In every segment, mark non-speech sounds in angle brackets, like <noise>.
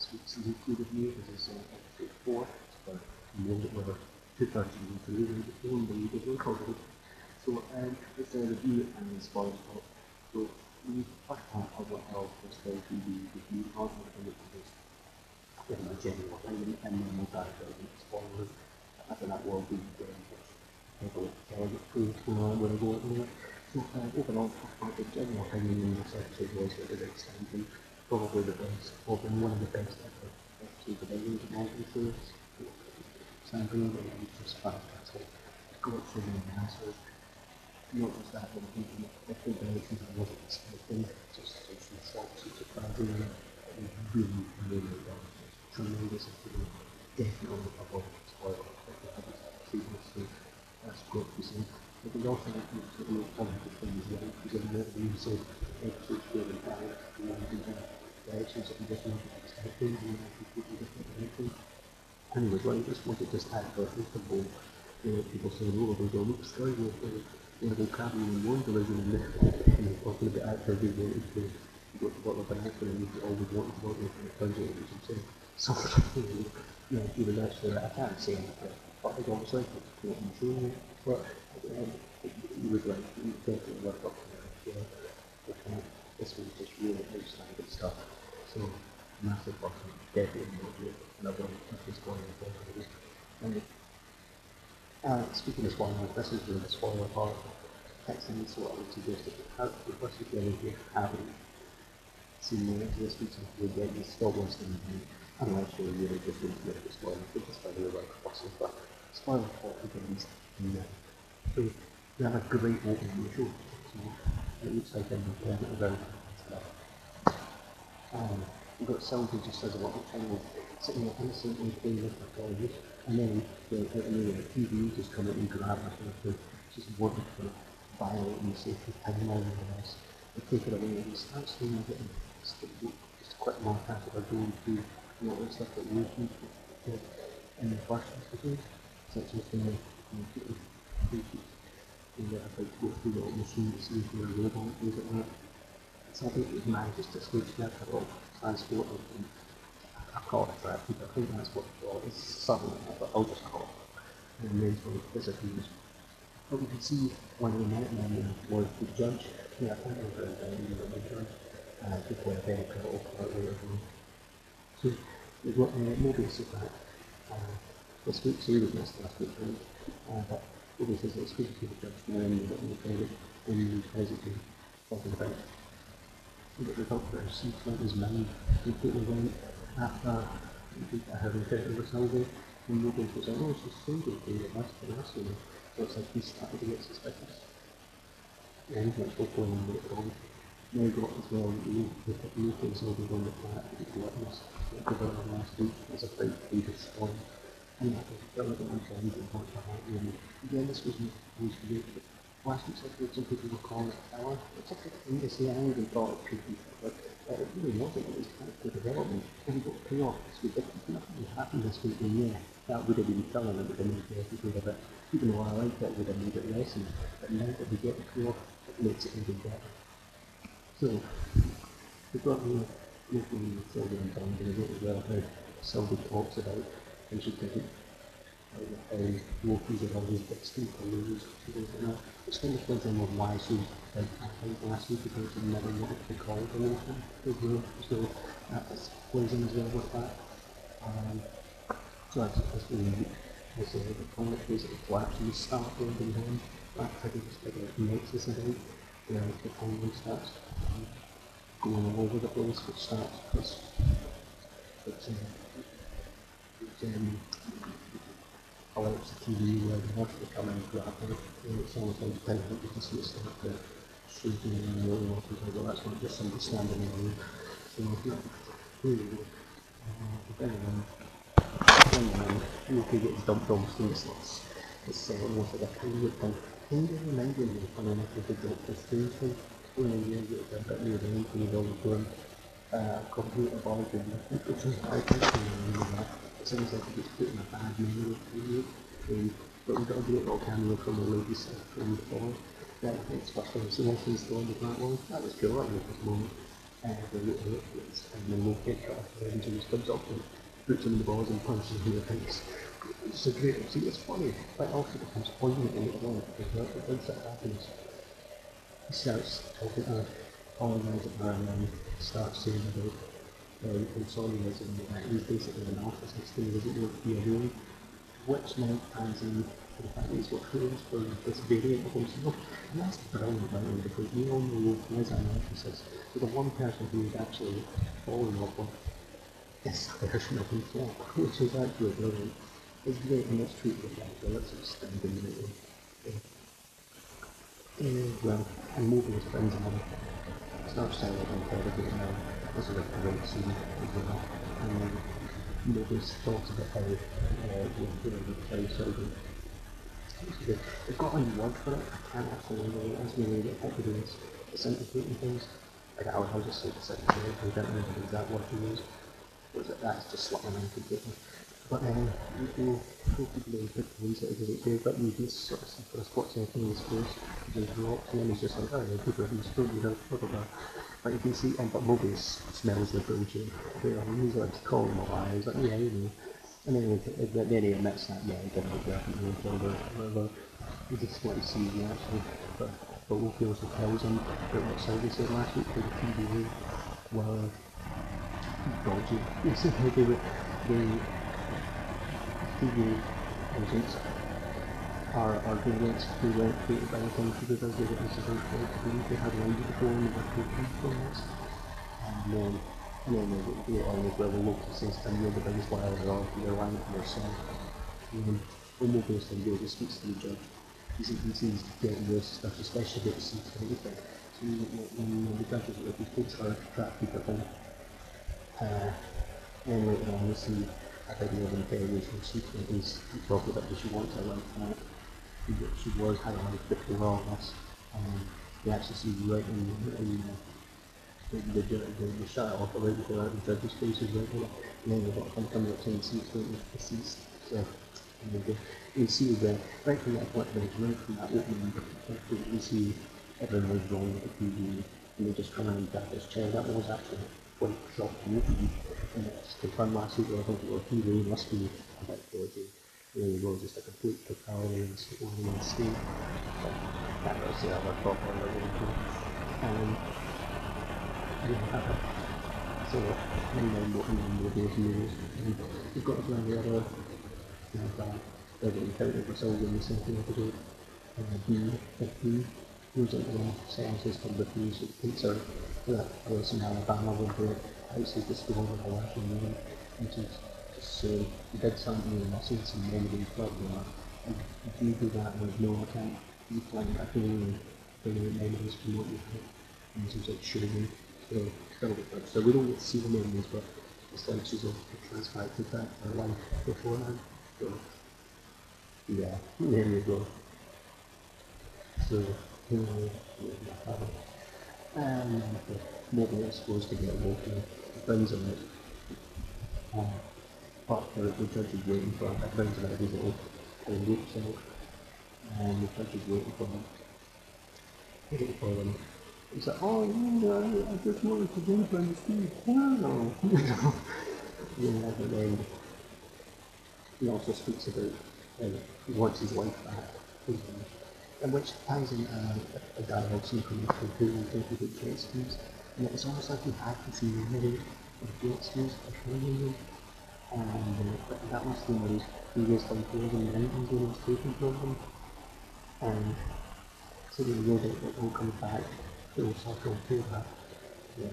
with me, this is episode 4, but more that we're two thirds of the way through the film, but we did record it. So, um, it's a review and spoilers talk. So, the first part of what I'll just go through the review it, which is in my general and then we'll dive into the spoilers. After that, we'll be able to tell you through where we're going it. So, uh, overall, I think general opinion in this episode was that it was extending probably the best, probably one of the best ever episodes of American series. Something that was just fantastic. Go through the answers. Notice that when people different directions I wasn't expecting, just just some shocks and surprises. It was really, really well. Tremendous and definitely above spoiler. So that's good to see. But we also have to sort of positive things as well, because the review said episodes really bad, and then directions that and people different. Anyways, well, I just wanted to start of all, you know, people saying, oh, Sky Wolf, we're going to cabin in one division, and you know, talking about actors who wanted to go to work with an actor, and you always wanted to work with an actor, and you should say, something, you know, he was actually, I can't say anything, but I don't say, I'm sure, but, um, he was like, worked up to it, you know, but, um, this was just really outstanding stuff, so, massive definitely another country spoiler and uh, speaking of spoiler, this is really the spoiler part. Texting is what I would suggest if you have the first if you haven't seen the rest of this week's video yet, you still watch the review. You're really just into the spoiler, but just by the way, possible. But spoiler part begins in the so we have a great show. So it looks like an alternative out. Um, You've got Sylvie just as a little child sitting there innocently playing with her toys, and then the, nowhere, the TV just come out and grab her and she's wanted for violate and safety timeline and all this. They take her away and he starts doing a bit of just a quick montage of her going through you know, the stuff that we used to in the first episode, such as the who you know, about to go through the machine to see if they're a robot, things like that. So I think it to switch that a lot transport and I call it that, but I think that's what it's something like that, but I'll just call it and. But we can see one of the Minutemen was the judge, yeah, I remember his name, but the judge, uh, before a very pivotal later on. So, we've got uh, Mobius of that, uh, this week, so he was missed last week, right? Uh, but Mobius is to the got the credit, and he's basically talking about that the doctor like his mind completely went after having treated with somebody and nobody was like, oh, she's single, you the rest of it. So it's like he started to get suspicious. And that's what going on later on. Now got as well, you know, the meetings will be on the flat, the witness, that covered on last week, as a big storm. And this was, was great, but last week's episode, some people were calling it power. It's a good thing to say. I even thought it but uh, it really wasn't. It was character development. And got week. If nothing that would have been telling. It would have made the episode a bit, even though I liked it, it would have made it lessons. But now that we get the payoff, it makes it even better. So, we've got the at Sylvie and Tom as well, how Sylvie talks about how she didn't how Loki's are always extinct or lose things like that. It's kind of thinking of why she did I think last week because she never wanted to be called anything. So that plays in as well with that. Um, so that's that's really I say the comic basically collapses and start building down. That figure just like a nexus event where the timeline starts um, going all over the place, which starts it's it's, uh, it's um, the TV where the horse will come in and grab her. And it's like the you can it to well, that's not just somebody standing in the room. So really good. Uh, could get dumped on things, it's it's uh, almost like a pilot thing. Kind of reminded me of enough of the Doctor Strange. When you get a bit near the and you're all uh, computer ball game, which is sounds like it's putting a bad memory you. Um, but we've got a great little cameo from the Lady Sif from before. That it's first time seeing since the with that one. That was cool, that was a moment. uh, the little liquids, and then we'll get cut off the ends and just comes up and puts them in the balls and punches them in the face. It's a great, see, it's funny, but it also becomes poignant in it alone, because once that happens, he starts talking to all the guys at her and starts saying about um, insomnias and uh, he's basically an narcissist and he doesn't want to be alone, which now ties in to the fact that he's got feelings for this variant of himself. And that's brilliant writing because we all know he is a narcissist. So the one person who is actually fall in love with is a version of himself, which is actually brilliant. It's great and it's treated with like well, it's outstanding in it. Uh, well, and moving his friends and all. Starts sounding incredible now. This is a great scene as well. And then Mobius talks about how uh, you know, the sort of They've got a word for it. I can't actually remember what it is. They have to do is disintegrating things. Like I'll, I'll just say disintegrating. I don't remember the exact word to use. But that's just slipping my mind completely. But um, you can go to the big police it because it's very but you just sort of see for a spot second in his face. He just then he's just like, oh yeah, being screwed, you know, blah blah blah. But you can see, and but Mobius smells the bullshit. He's like calling a. He's like, yeah, you know. And then, he, then he admits that, yeah, he regret it, he killed whatever. He just what he sees, yeah, actually. But, but Loki also tells him that what Sylvie said last week for the TV were dodgy. It's the they were, the TV agents are, variants who weren't created by the King because they were incident they had landed before and they were taken from this. And then and then they get on with where the the biggest liar of your land for yourself. And when based on goes, he speaks to the judge. He sees, he sees getting worse stuff, especially with the. So when, when the judge is like, he takes her to trap Uh, and later on, we see a video of interrogation secret is talking about that she wants her life back. She was had a life before all this. And we actually see right in, in uh, the, the, the, the shot off the way before the judge's face is right there. And then got some coming up saying seats right with. So, and then you see the, right from that point, right from that opening, you see everyone was wrong with the TV, and they just come and grab this chair. That was actually quite shocking movie. And it's confirmed last week, I think it was TV must be a bit dodgy. There you go, just a complete totality and one state. But that was the other problem. Um, so and then what and those moves and you've got to find the other you know that they're getting counted the second episode uh, B fifteen goes into the sciences from the fees it takes her to that place in Alabama where the house is destroyed with a weapon and which is just so you uh, did something and I seen some memories but you know and if you do that with no account you plan back in and bring out memories from what you had and it's like shooting so, so we don't get to see the memories, but it's like she's a transcribed to that her life beforehand. So, yeah, there you go. So, here we have it. And what we're supposed to get walking, brings him it. Um, but the, the judge is waiting for it him out his little kind of loops out. And the judge is waiting for him. Waiting for him. He's like, oh, yeah, I, I just wanted to jump on the street. Wow. yeah, but then he also speaks about uh, he wants his wife back. And which ties in uh, a dialogue scene from who will think about jet skis. And it's almost like he had to see the middle of for training them. And uh, that was the most previous like years in the 90s when he was taken from them. And so they know that it all comes back philosophical through that. Yeah.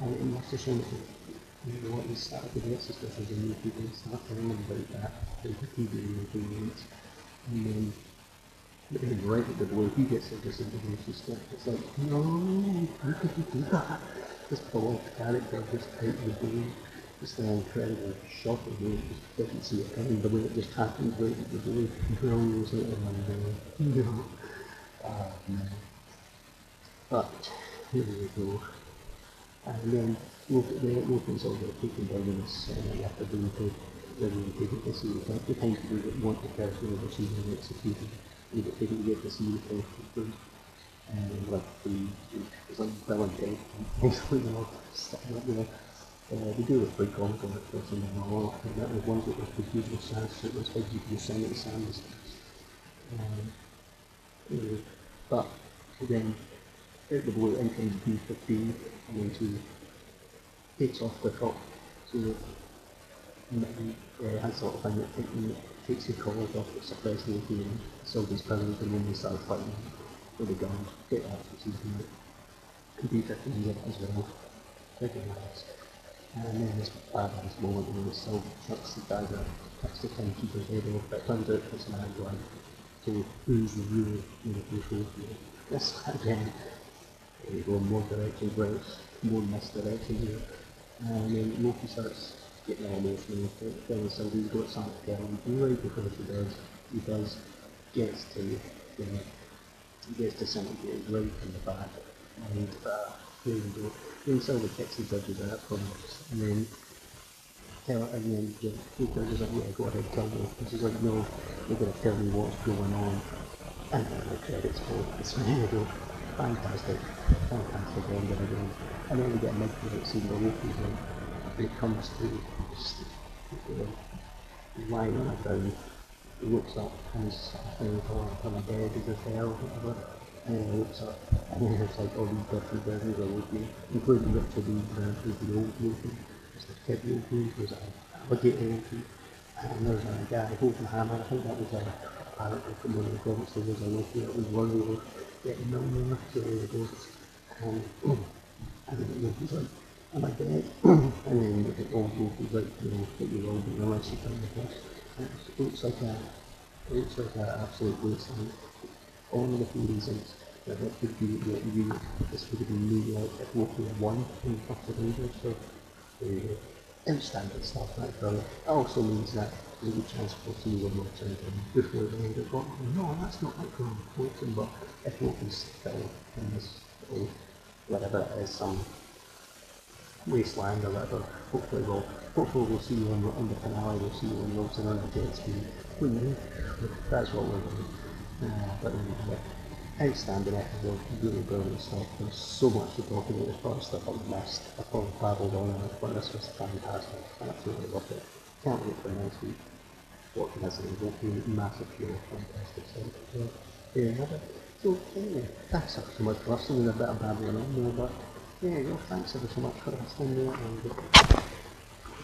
And it must have shown that you know what he started with this, especially as a new people start telling them about that, they could be doing agreements. And then then right at the way he gets it, just it's like, it's like, no, how could you do that? This beloved character just out of the blue, just an incredible shocking way, just doesn't see it coming, the way it just happens right at the blue, drills it and, uh, you know, ah, man. But here we go. And then look at the opens all the taken down in this uh, you to do to then you take it to see the the time people that want the person overseas and executed you taken to get this see the person and like the, it's like Gate, basically, you know, setting up, you uh, they do a big gong on it, but in the law, and that was ones that was produced with Sanskrit, was like you can sing it Sanskrit. Um, uh, but then, out the blue, in comes B15, and then to takes off the top, so that and uh, that sort of thing that takes your collars off, it suppresses the feeling, somebody's presence, and then they start fighting with the guns, get that, which is the computer can get it as well, recognise. And then this badass moment when it still chucks the dagger, cuts the timekeeper's head off, but turns out it's an android. So who's the real you the control here? This again, there you go, more directions, right, more misdirection here. And then Loki starts getting all emotional, feeling somebody's got something to and right before he does, he does, gets to, you know, gets disintegrated right in the back, and uh, there you go. Then Sylvie kicks the judges out for and then tell and then the the judges like, yeah, go ahead, tell me. And she's like, no, you're gonna tell me what's going on. And then the credits roll. It's really. Fantastic. Fantastic ending again. And then we get a mid-credit scene where Loki's like, when it comes to just, you know, lying on the ground, he looks up and thinking, oh, I'm a bed, is this hell, whatever. And he looks up and then it's like all these different versions of Loki, including Richard Lee Grant, who's the old Loki, there's the kid Loki, there's an alligator Loki, and there's a guy holding a hammer, I think that was a apparently from one of the comics, there was a Loki that was worried about getting no more, so there it goes. And, <clears throat> and then Loki's like, I dead? and then the old Loki's like, you know, that you're all being unless you come with us. And it looks like a, it looks like an absolute all of the reasons that it could be that you this would be me like if Loki had won in First Avengers, so there you go. Outstanding stuff, right brother. It also means that there's a good chance we'll see one more time before the end of it. No, that's not like Colton, but if Loki's still in this little whatever it is, some wasteland or whatever, hopefully we'll hopefully we'll see you on, the finale, we'll see you on Wilson on the jet ski. That's what we're doing. Uh, but yeah, outstanding episode, really brilliant stuff. There's so much to talk about. There's probably stuff I've missed. I've probably babbled on it, but this was fantastic. Absolutely loved it. Can't wait for next week. Watching this is will be massive pure fantastic stuff. So, there you have it. So, anyway, that's so much for listening. There's a bit of babbling on there, but yeah, well, thanks ever so much for. And,